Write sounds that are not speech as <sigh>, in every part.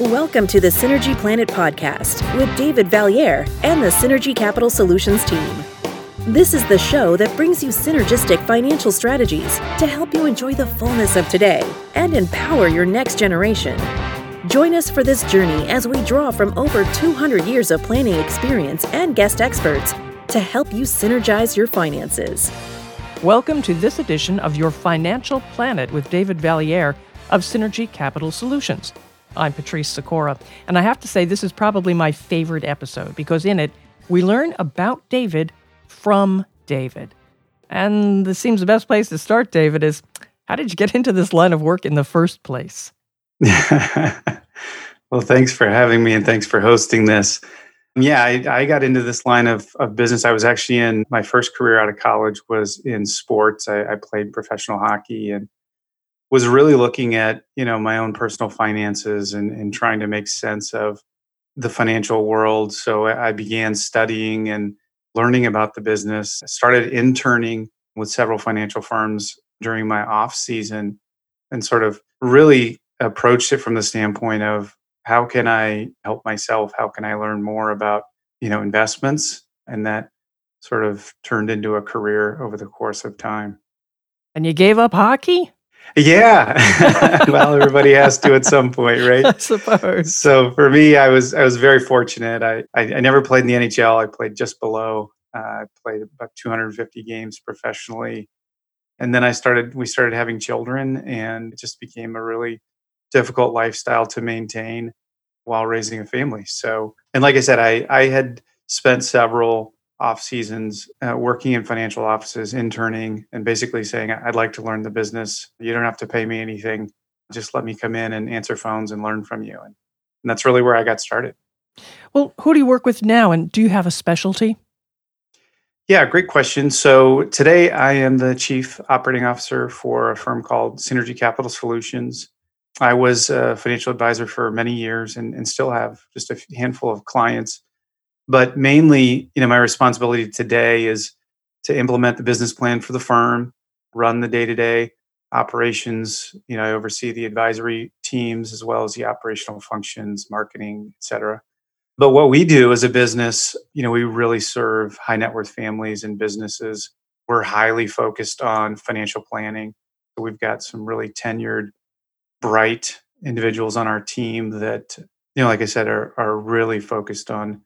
Welcome to the Synergy Planet podcast with David Vallieres and the Synergy Capital Solutions team. This is the show that brings you synergistic financial strategies to help you enjoy the fullness of today and empower your next generation. Join us for this journey as we draw from over 200 years of planning experience and guest experts to help you synergize your finances. Welcome to this edition of Your Financial Plan-It with David Vallieres of Synergy Capital Solutions. I'm Patrice Sikora, and I have to say, this is probably my favorite episode because in it, we learn about David from David. And this seems the best place to start, David, is how did you get into this line of work in the first place? <laughs> well, thanks for having me and thanks for hosting this. Yeah, I, I, got into this line of, of business. I was actually in my first career out of college was in sports. I, I played professional hockey and was really looking at you know my own personal finances and, and trying to make sense of the financial world. So i began studying and learning about the business. I started interning with several financial firms during my off season and sort of really approached it from the standpoint of how can i help myself? How can i learn more about you know investments? And that sort of turned into a career over the course of time. And you gave up hockey yeah. <laughs> well, everybody has to at some point, right? <laughs> I suppose. So for me, I was I was very fortunate. I I, I never played in the NHL. I played just below. Uh, I played about 250 games professionally, and then I started. We started having children, and it just became a really difficult lifestyle to maintain while raising a family. So, and like I said, I I had spent several off seasons uh, working in financial offices, interning, and basically saying, I'd like to learn the business. You don't have to pay me anything. Just let me come in and answer phones and learn from you. And, and that's really where I got started. Well, who do you work with now? And do you have a specialty? Yeah, great question. So today I am the chief operating officer for a firm called Synergy Capital Solutions. I was a financial advisor for many years and, and still have just a handful of clients but mainly, you know, my responsibility today is to implement the business plan for the firm, run the day-to-day operations. You know, I oversee the advisory teams as well as the operational functions, marketing, et cetera. But what we do as a business, you know, we really serve high net worth families and businesses. We're highly focused on financial planning. We've got some really tenured, bright individuals on our team that, you know, like I said, are, are really focused on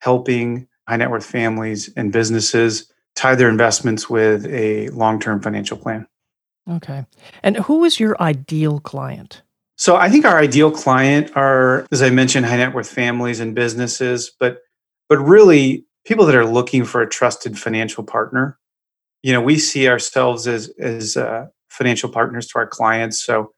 helping high net worth families and businesses tie their investments with a long term financial plan. Okay. And who is your ideal client? So I think our ideal client are, as I mentioned, high net worth families and businesses, but but really people that are looking for a trusted financial partner. You know, we see ourselves as as uh, financial partners to our clients. So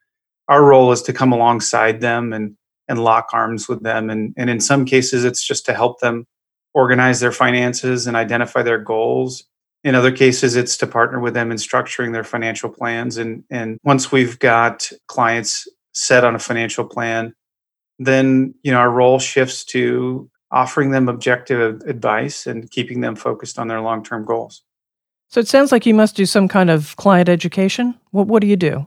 our role is to come alongside them and and lock arms with them, and and in some cases, it's just to help them organize their finances and identify their goals. In other cases, it's to partner with them in structuring their financial plans. And, and once we've got clients set on a financial plan, then you know our role shifts to offering them objective advice and keeping them focused on their long-term goals. So it sounds like you must do some kind of client education. What what do you do?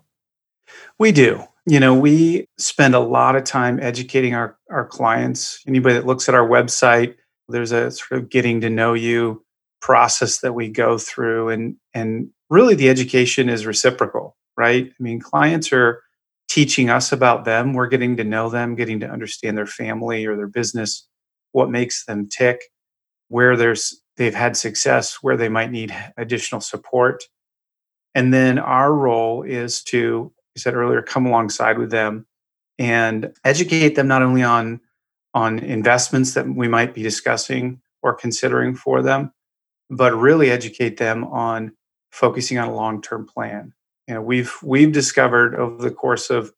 We do. You know, we spend a lot of time educating our, our clients. Anybody that looks at our website there's a sort of getting to know you process that we go through and and really the education is reciprocal, right? I mean, clients are teaching us about them, we're getting to know them, getting to understand their family or their business, what makes them tick, where there's they've had success, where they might need additional support. And then our role is to, I said earlier, come alongside with them and educate them not only on on investments that we might be discussing or considering for them, but really educate them on focusing on a long-term plan. You know, we've we've discovered over the course of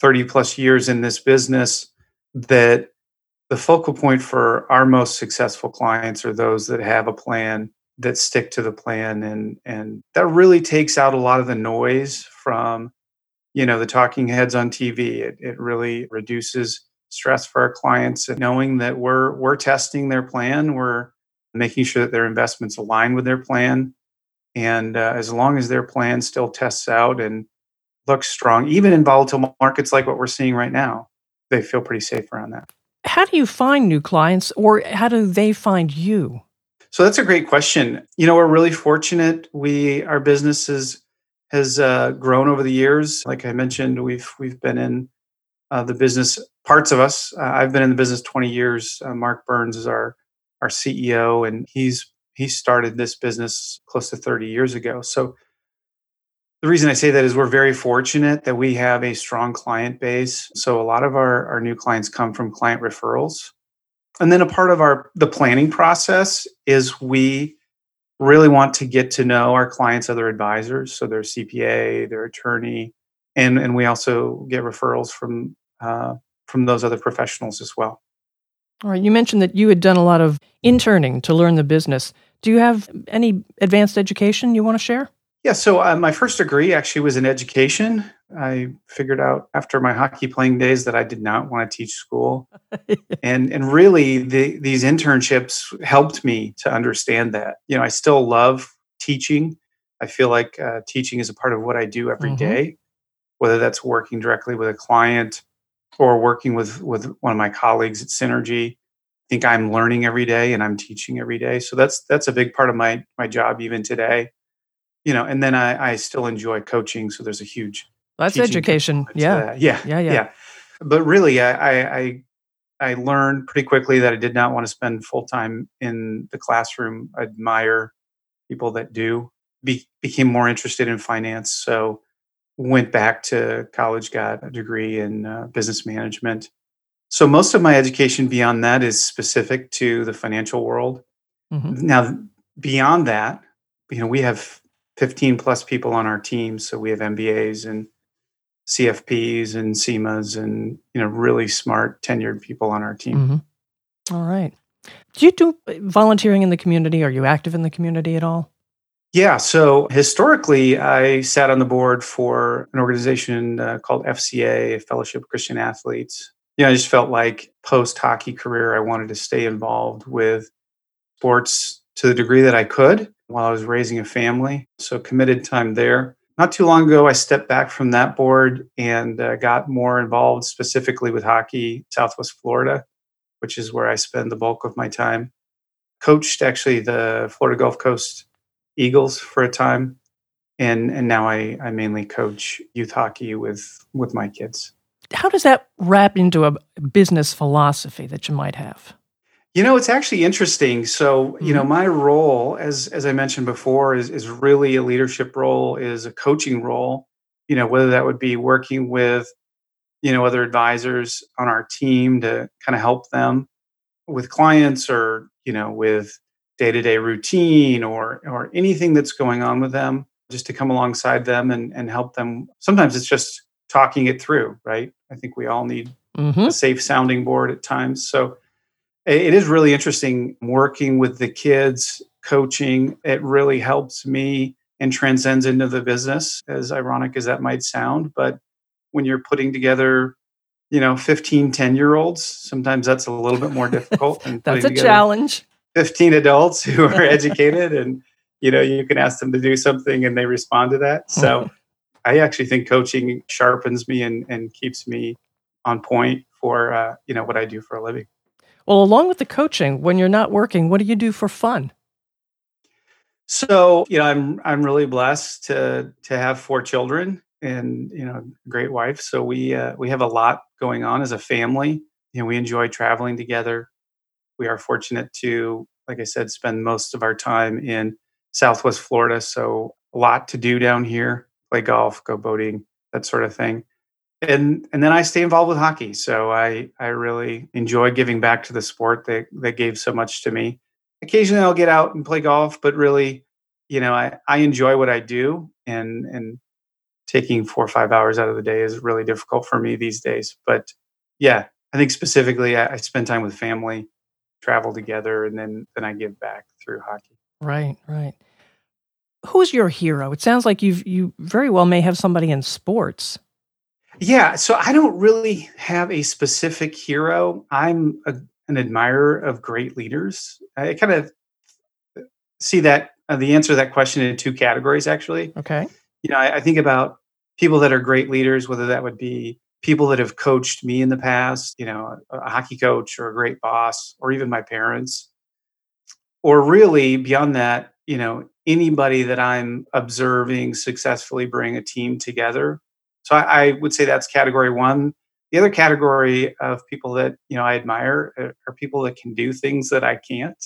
30 plus years in this business that the focal point for our most successful clients are those that have a plan that stick to the plan and and that really takes out a lot of the noise from you know the talking heads on TV it, it really reduces stress for our clients and knowing that we're we're testing their plan we're making sure that their investments align with their plan and uh, as long as their plan still tests out and looks strong even in volatile markets like what we're seeing right now they feel pretty safe around that. How do you find new clients or how do they find you? So that's a great question. You know, we're really fortunate. We our business is, has uh, grown over the years. Like I mentioned, we've we've been in uh, the business. Parts of us. Uh, I've been in the business 20 years. Uh, Mark Burns is our our CEO, and he's he started this business close to 30 years ago. So the reason I say that is we're very fortunate that we have a strong client base. So a lot of our, our new clients come from client referrals. And then a part of our the planning process is we really want to get to know our clients' other advisors, so their CPA, their attorney, and and we also get referrals from uh, from those other professionals as well. All right. You mentioned that you had done a lot of interning to learn the business. Do you have any advanced education you want to share? Yeah, so uh, my first degree actually was in education. I figured out after my hockey playing days that I did not want to teach school, <laughs> and and really the, these internships helped me to understand that. You know, I still love teaching. I feel like uh, teaching is a part of what I do every mm-hmm. day, whether that's working directly with a client or working with with one of my colleagues at Synergy. I think I'm learning every day and I'm teaching every day. So that's that's a big part of my my job even today you know, and then I, I still enjoy coaching. So there's a huge that's education. Yeah. yeah. yeah. Yeah. Yeah. But really, I, I, I learned pretty quickly that I did not want to spend full time in the classroom. I admire people that do. Be, became more interested in finance, so went back to college, got a degree in uh, business management. So most of my education beyond that is specific to the financial world. Mm-hmm. Now, beyond that, you know, we have 15 plus people on our team. So we have MBAs and CFPs and CIMAs and, you know, really smart tenured people on our team. Mm-hmm. All right. Do you do volunteering in the community? Are you active in the community at all? Yeah. So historically, I sat on the board for an organization uh, called FCA, Fellowship of Christian Athletes. You know, I just felt like post hockey career, I wanted to stay involved with sports to the degree that I could while I was raising a family. So committed time there. Not too long ago, I stepped back from that board and uh, got more involved specifically with hockey, Southwest Florida, which is where I spend the bulk of my time. Coached actually the Florida Gulf Coast Eagles for a time. And, and now I, I mainly coach youth hockey with, with my kids. How does that wrap into a business philosophy that you might have? You know, it's actually interesting. So, you know, mm-hmm. my role, as as I mentioned before, is is really a leadership role, is a coaching role. You know, whether that would be working with, you know, other advisors on our team to kind of help them with clients or, you know, with day-to-day routine or or anything that's going on with them, just to come alongside them and, and help them. Sometimes it's just talking it through, right? I think we all need mm-hmm. a safe sounding board at times. So it is really interesting working with the kids, coaching. It really helps me and transcends into the business, as ironic as that might sound. But when you're putting together, you know, 15, 10 year olds, sometimes that's a little bit more difficult. <laughs> that's a challenge. 15 adults who are educated and, you know, you can ask them to do something and they respond to that. So I actually think coaching sharpens me and, and keeps me on point for, uh, you know, what I do for a living. Well, along with the coaching, when you're not working, what do you do for fun? So, you know, I'm I'm really blessed to to have four children and you know, great wife. So we uh, we have a lot going on as a family. You know, we enjoy traveling together. We are fortunate to, like I said, spend most of our time in Southwest Florida. So a lot to do down here: play golf, go boating, that sort of thing and and then I stay involved with hockey. So I I really enjoy giving back to the sport that that gave so much to me. Occasionally I'll get out and play golf, but really, you know, I I enjoy what I do, and and taking four or five hours out of the day is really difficult for me these days. But yeah, I think specifically I, I spend time with family, travel together, and then then I give back through hockey. Right, right. Who's your hero? It sounds like you've you very well may have somebody in sports yeah, so I don't really have a specific hero. I'm a, an admirer of great leaders. I kind of see that uh, the answer to that question in two categories, actually. Okay. You know, I, I think about people that are great leaders, whether that would be people that have coached me in the past, you know, a, a hockey coach or a great boss, or even my parents, or really beyond that, you know, anybody that I'm observing successfully bring a team together. So I, I would say that's category one. The other category of people that you know I admire are people that can do things that I can't.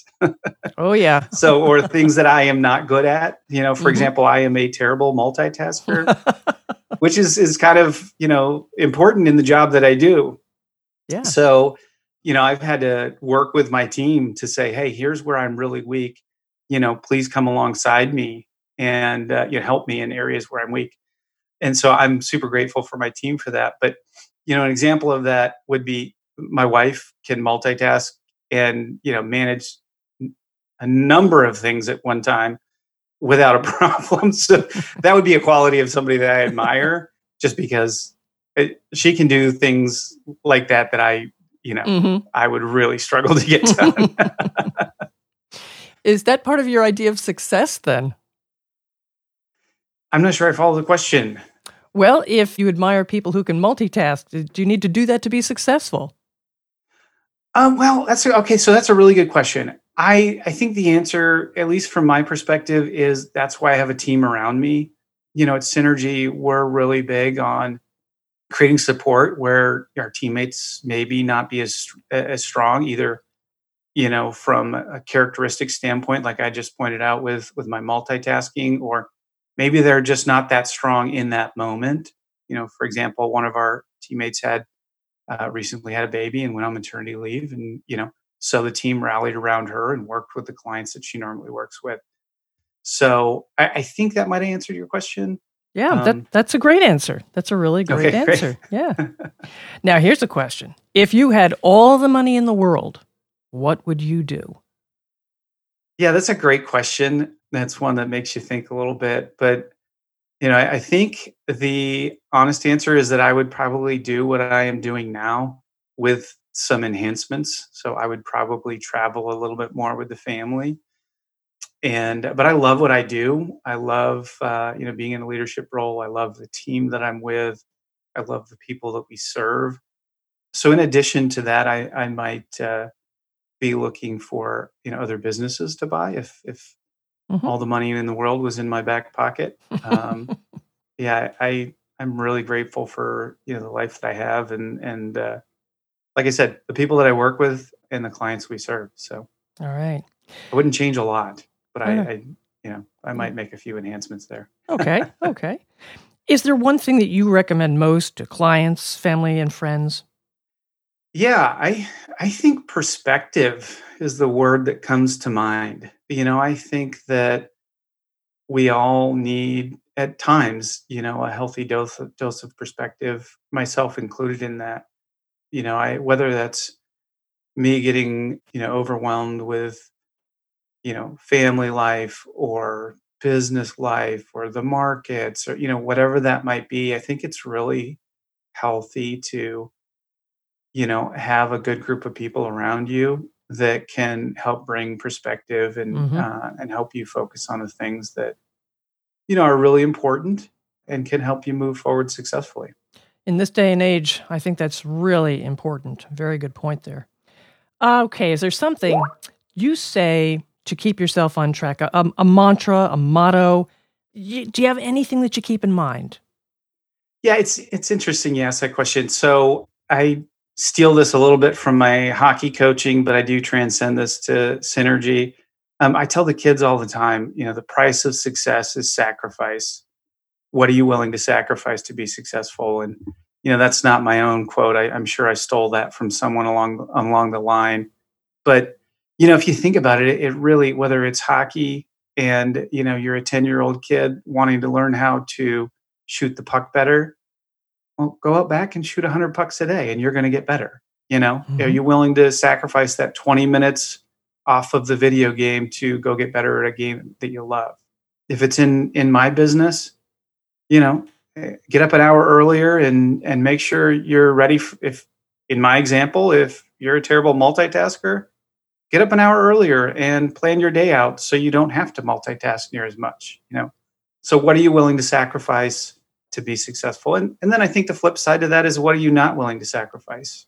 oh yeah. <laughs> so or things that I am not good at. You know, for mm-hmm. example, I am a terrible multitasker, <laughs> which is is kind of you know important in the job that I do. Yeah. So you know I've had to work with my team to say, hey, here's where I'm really weak. You know, please come alongside me and uh, you know help me in areas where I'm weak. And so I'm super grateful for my team for that. But you know, an example of that would be my wife can multitask and, you know, manage a number of things at one time without a <laughs> problem. So that would be a quality of somebody that I admire <laughs> just because it, she can do things like that that I, you know, mm-hmm. I would really struggle to get done. <laughs> Is that part of your idea of success then? I'm not sure I follow the question. Well, if you admire people who can multitask, do you need to do that to be successful? Um, well, that's okay. So that's a really good question. I I think the answer, at least from my perspective, is that's why I have a team around me. You know, at Synergy, we're really big on creating support where our teammates maybe not be as as strong either you know from a characteristic standpoint like i just pointed out with with my multitasking or maybe they're just not that strong in that moment. You know, for example, one of our teammates had uh, recently had a baby and went on maternity leave, and you know, so the team rallied around her and worked with the clients that she normally works with. So I, I think that might answer your question. Yeah, um, that, that's a great answer. That's a really great okay, answer. Great. Yeah. <laughs> now, here's a question If you had all the money in the world, what would you do? Yeah, that's a great question that's one that makes you think a little bit. But you know, I, I think the honest answer is that I would probably do what I am doing now with some enhancements. So I would probably travel a little bit more with the family. And but I love what I do. I love uh, you know being in a leadership role. I love the team that I'm with. I love the people that we serve. So in addition to that, I, I might uh, be looking for you know other businesses to buy if if mm-hmm. all the money in the world was in my back pocket. Um, <laughs> yeah, I I'm really grateful for you know the life that I have and and uh, like I said, the people that I work with and the clients we serve. So all right, I wouldn't change a lot, but I, I you know I might make a few enhancements there. okay, <laughs> okay. Is there one thing that you recommend most to clients, family, and friends? Yeah, I I think perspective is the word that comes to mind. You know, I think that we all need at times, you know, a healthy dose of, dose of perspective, myself included in that. You know, I whether that's me getting, you know, overwhelmed with you know, family life or business life or the markets or you know, whatever that might be, I think it's really healthy to you know have a good group of people around you that can help bring perspective and mm-hmm. uh, and help you focus on the things that you know are really important and can help you move forward successfully. In this day and age i think that's really important. Very good point there. Okay is there something you say to keep yourself on track? A, a, a mantra a motto? You, do you have anything that you keep in mind? Yeah it's it's interesting you ask that question. So i steal this a little bit from my hockey coaching, but I do transcend this to synergy. Um, I tell the kids all the time, you know, the price of success is sacrifice. What are you willing to sacrifice to be successful? And you know, that's not my own quote. I, I'm sure I stole that from someone along along the line. But you know, if you think about it, it really whether it's hockey and you know you're a 10 year old kid wanting to learn how to shoot the puck better well, go out back and shoot 100 pucks a day and you're going to get better. You know, mm-hmm. are you willing to sacrifice that 20 minutes off of the video game to go get better at a game that you love? If it's in in my business, you know, eh, get up an hour earlier and and make sure you're ready. F- if in my example, if you're a terrible multitasker, get up an hour earlier and plan your day out so you don't have to multitask near as much. You know, so what are you willing to sacrifice? To be successful. And and then I think the flip side of that is what are you not willing to sacrifice?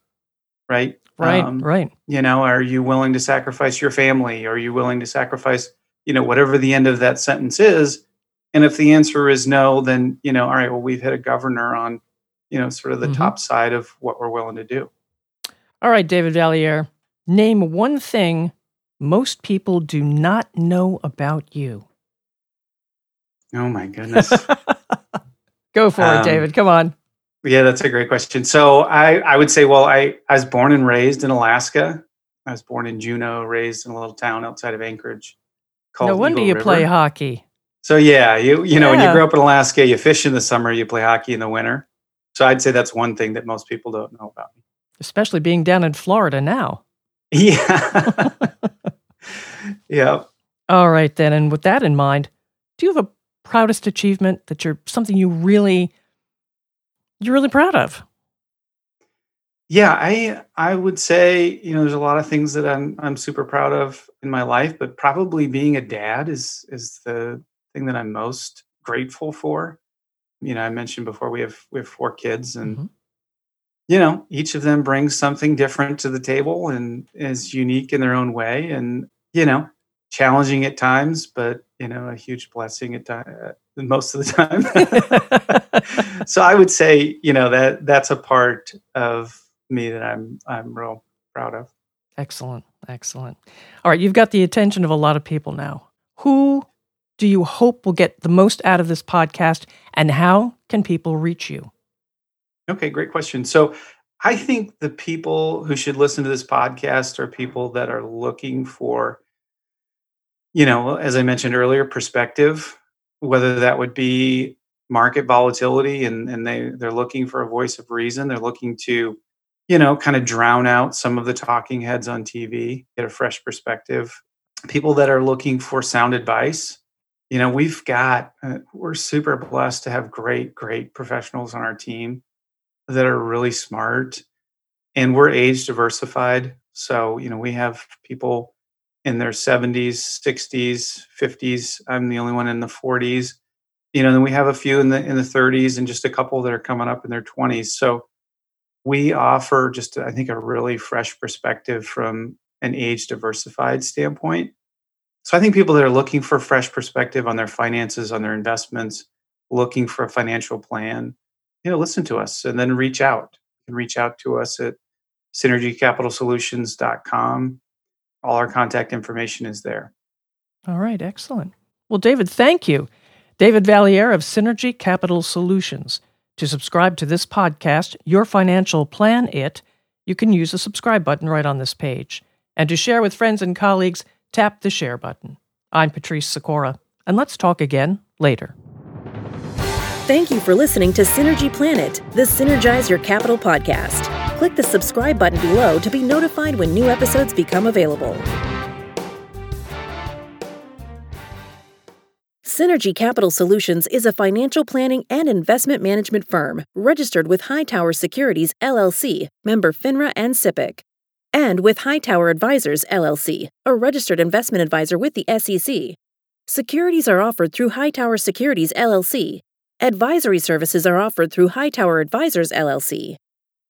Right? Right, um, right. You know, are you willing to sacrifice your family? Are you willing to sacrifice, you know, whatever the end of that sentence is? And if the answer is no, then, you know, all right, well, we've hit a governor on, you know, sort of the mm-hmm. top side of what we're willing to do. All right, David Vallieres, name one thing most people do not know about you. Oh my goodness. <laughs> Go for um, it, David. Come on. Yeah, that's a great question. So I, I would say, well, I, I was born and raised in Alaska. I was born in Juneau, raised in a little town outside of Anchorage. Called no wonder Eagle you River. play hockey. So yeah, you you know, when you grow up in Alaska, you fish in the summer, you play hockey in the winter. So I'd say that's one thing that most people don't know about me. Especially being down in Florida now. <laughs> Yeah. <laughs> yeah. All right then. And with that in mind, do you have a proudest achievement that you're something you really you're really proud of? Yeah, I I would say, you know, there's a lot of things that I'm I'm super proud of in my life, but probably being a dad is is the thing that I'm most grateful for. You know, I mentioned before we have we have four kids and mm-hmm. you know, each of them brings something different to the table and is unique in their own way and you know, challenging at times, but you know, a huge blessing at time, uh, most of the time. <laughs> so I would say, you know, that that's a part of me that I'm I'm real proud of. Excellent. Excellent. All right, you've got the attention of a lot of people now. Who do you hope will get the most out of this podcast, and how can people reach you? Okay, great question. So, I think the people who should listen to this podcast are people that are looking for, you know, as I mentioned earlier, perspective, whether that would be market volatility and, and they, they're looking for a voice of reason. They're looking to, you know, kind of drown out some of the talking heads on TV, get a fresh perspective. People that are looking for sound advice, you know we've got uh, we're super blessed to have great great professionals on our team that are really smart and we're age diversified so you know we have people in their 70s 60s 50s i'm the only one in the 40s you know then we have a few in the in the 30s and just a couple that are coming up in their 20s so we offer just i think a really fresh perspective from an age diversified standpoint so I think people that are looking for fresh perspective on their finances, on their investments, looking for a financial plan, you know, listen to us and then reach out. and reach out to us at synergycapitalsolutions.com. All our contact information is there. All right, excellent. Well, David, thank you. David Vallieres of Synergy Capital Solutions. To subscribe to this podcast, Your Financial Plan It, you can use the subscribe button right on this page. And to share with friends and colleagues, tap the share button. I'm Patrice Sikora, and let's talk again later. Thank you for listening to Synergy Planet, the Synergize Your Capital podcast. Click the subscribe button below to be notified when new episodes become available. Synergy Capital Solutions is a financial planning and investment management firm registered with Hightower Securities LLC, member FINRA and SIPC and with Hightower Advisors LLC, a registered investment advisor with the SEC. Securities are offered through Hightower Securities LLC. Advisory services are offered through Hightower Advisors LLC.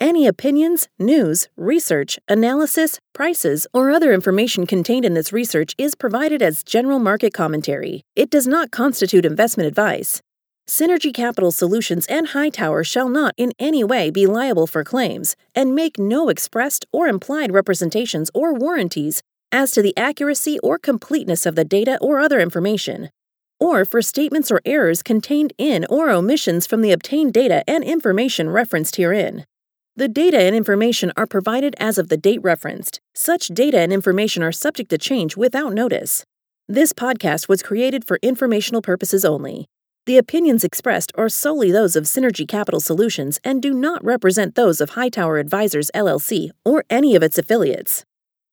Any opinions, news, research, analysis, prices, or other information contained in this research is provided as general market commentary. It does not constitute investment advice. Synergy Capital Solutions and Hightower shall not in any way be liable for claims and make no expressed or implied representations or warranties as to the accuracy or completeness of the data or other information, or for statements or errors contained in or omissions from the obtained data and information referenced herein. The data and information are provided as of the date referenced. Such data and information are subject to change without notice. This podcast was created for informational purposes only. The opinions expressed are solely those of Synergy Capital Solutions and do not represent those of Hightower Advisors LLC or any of its affiliates.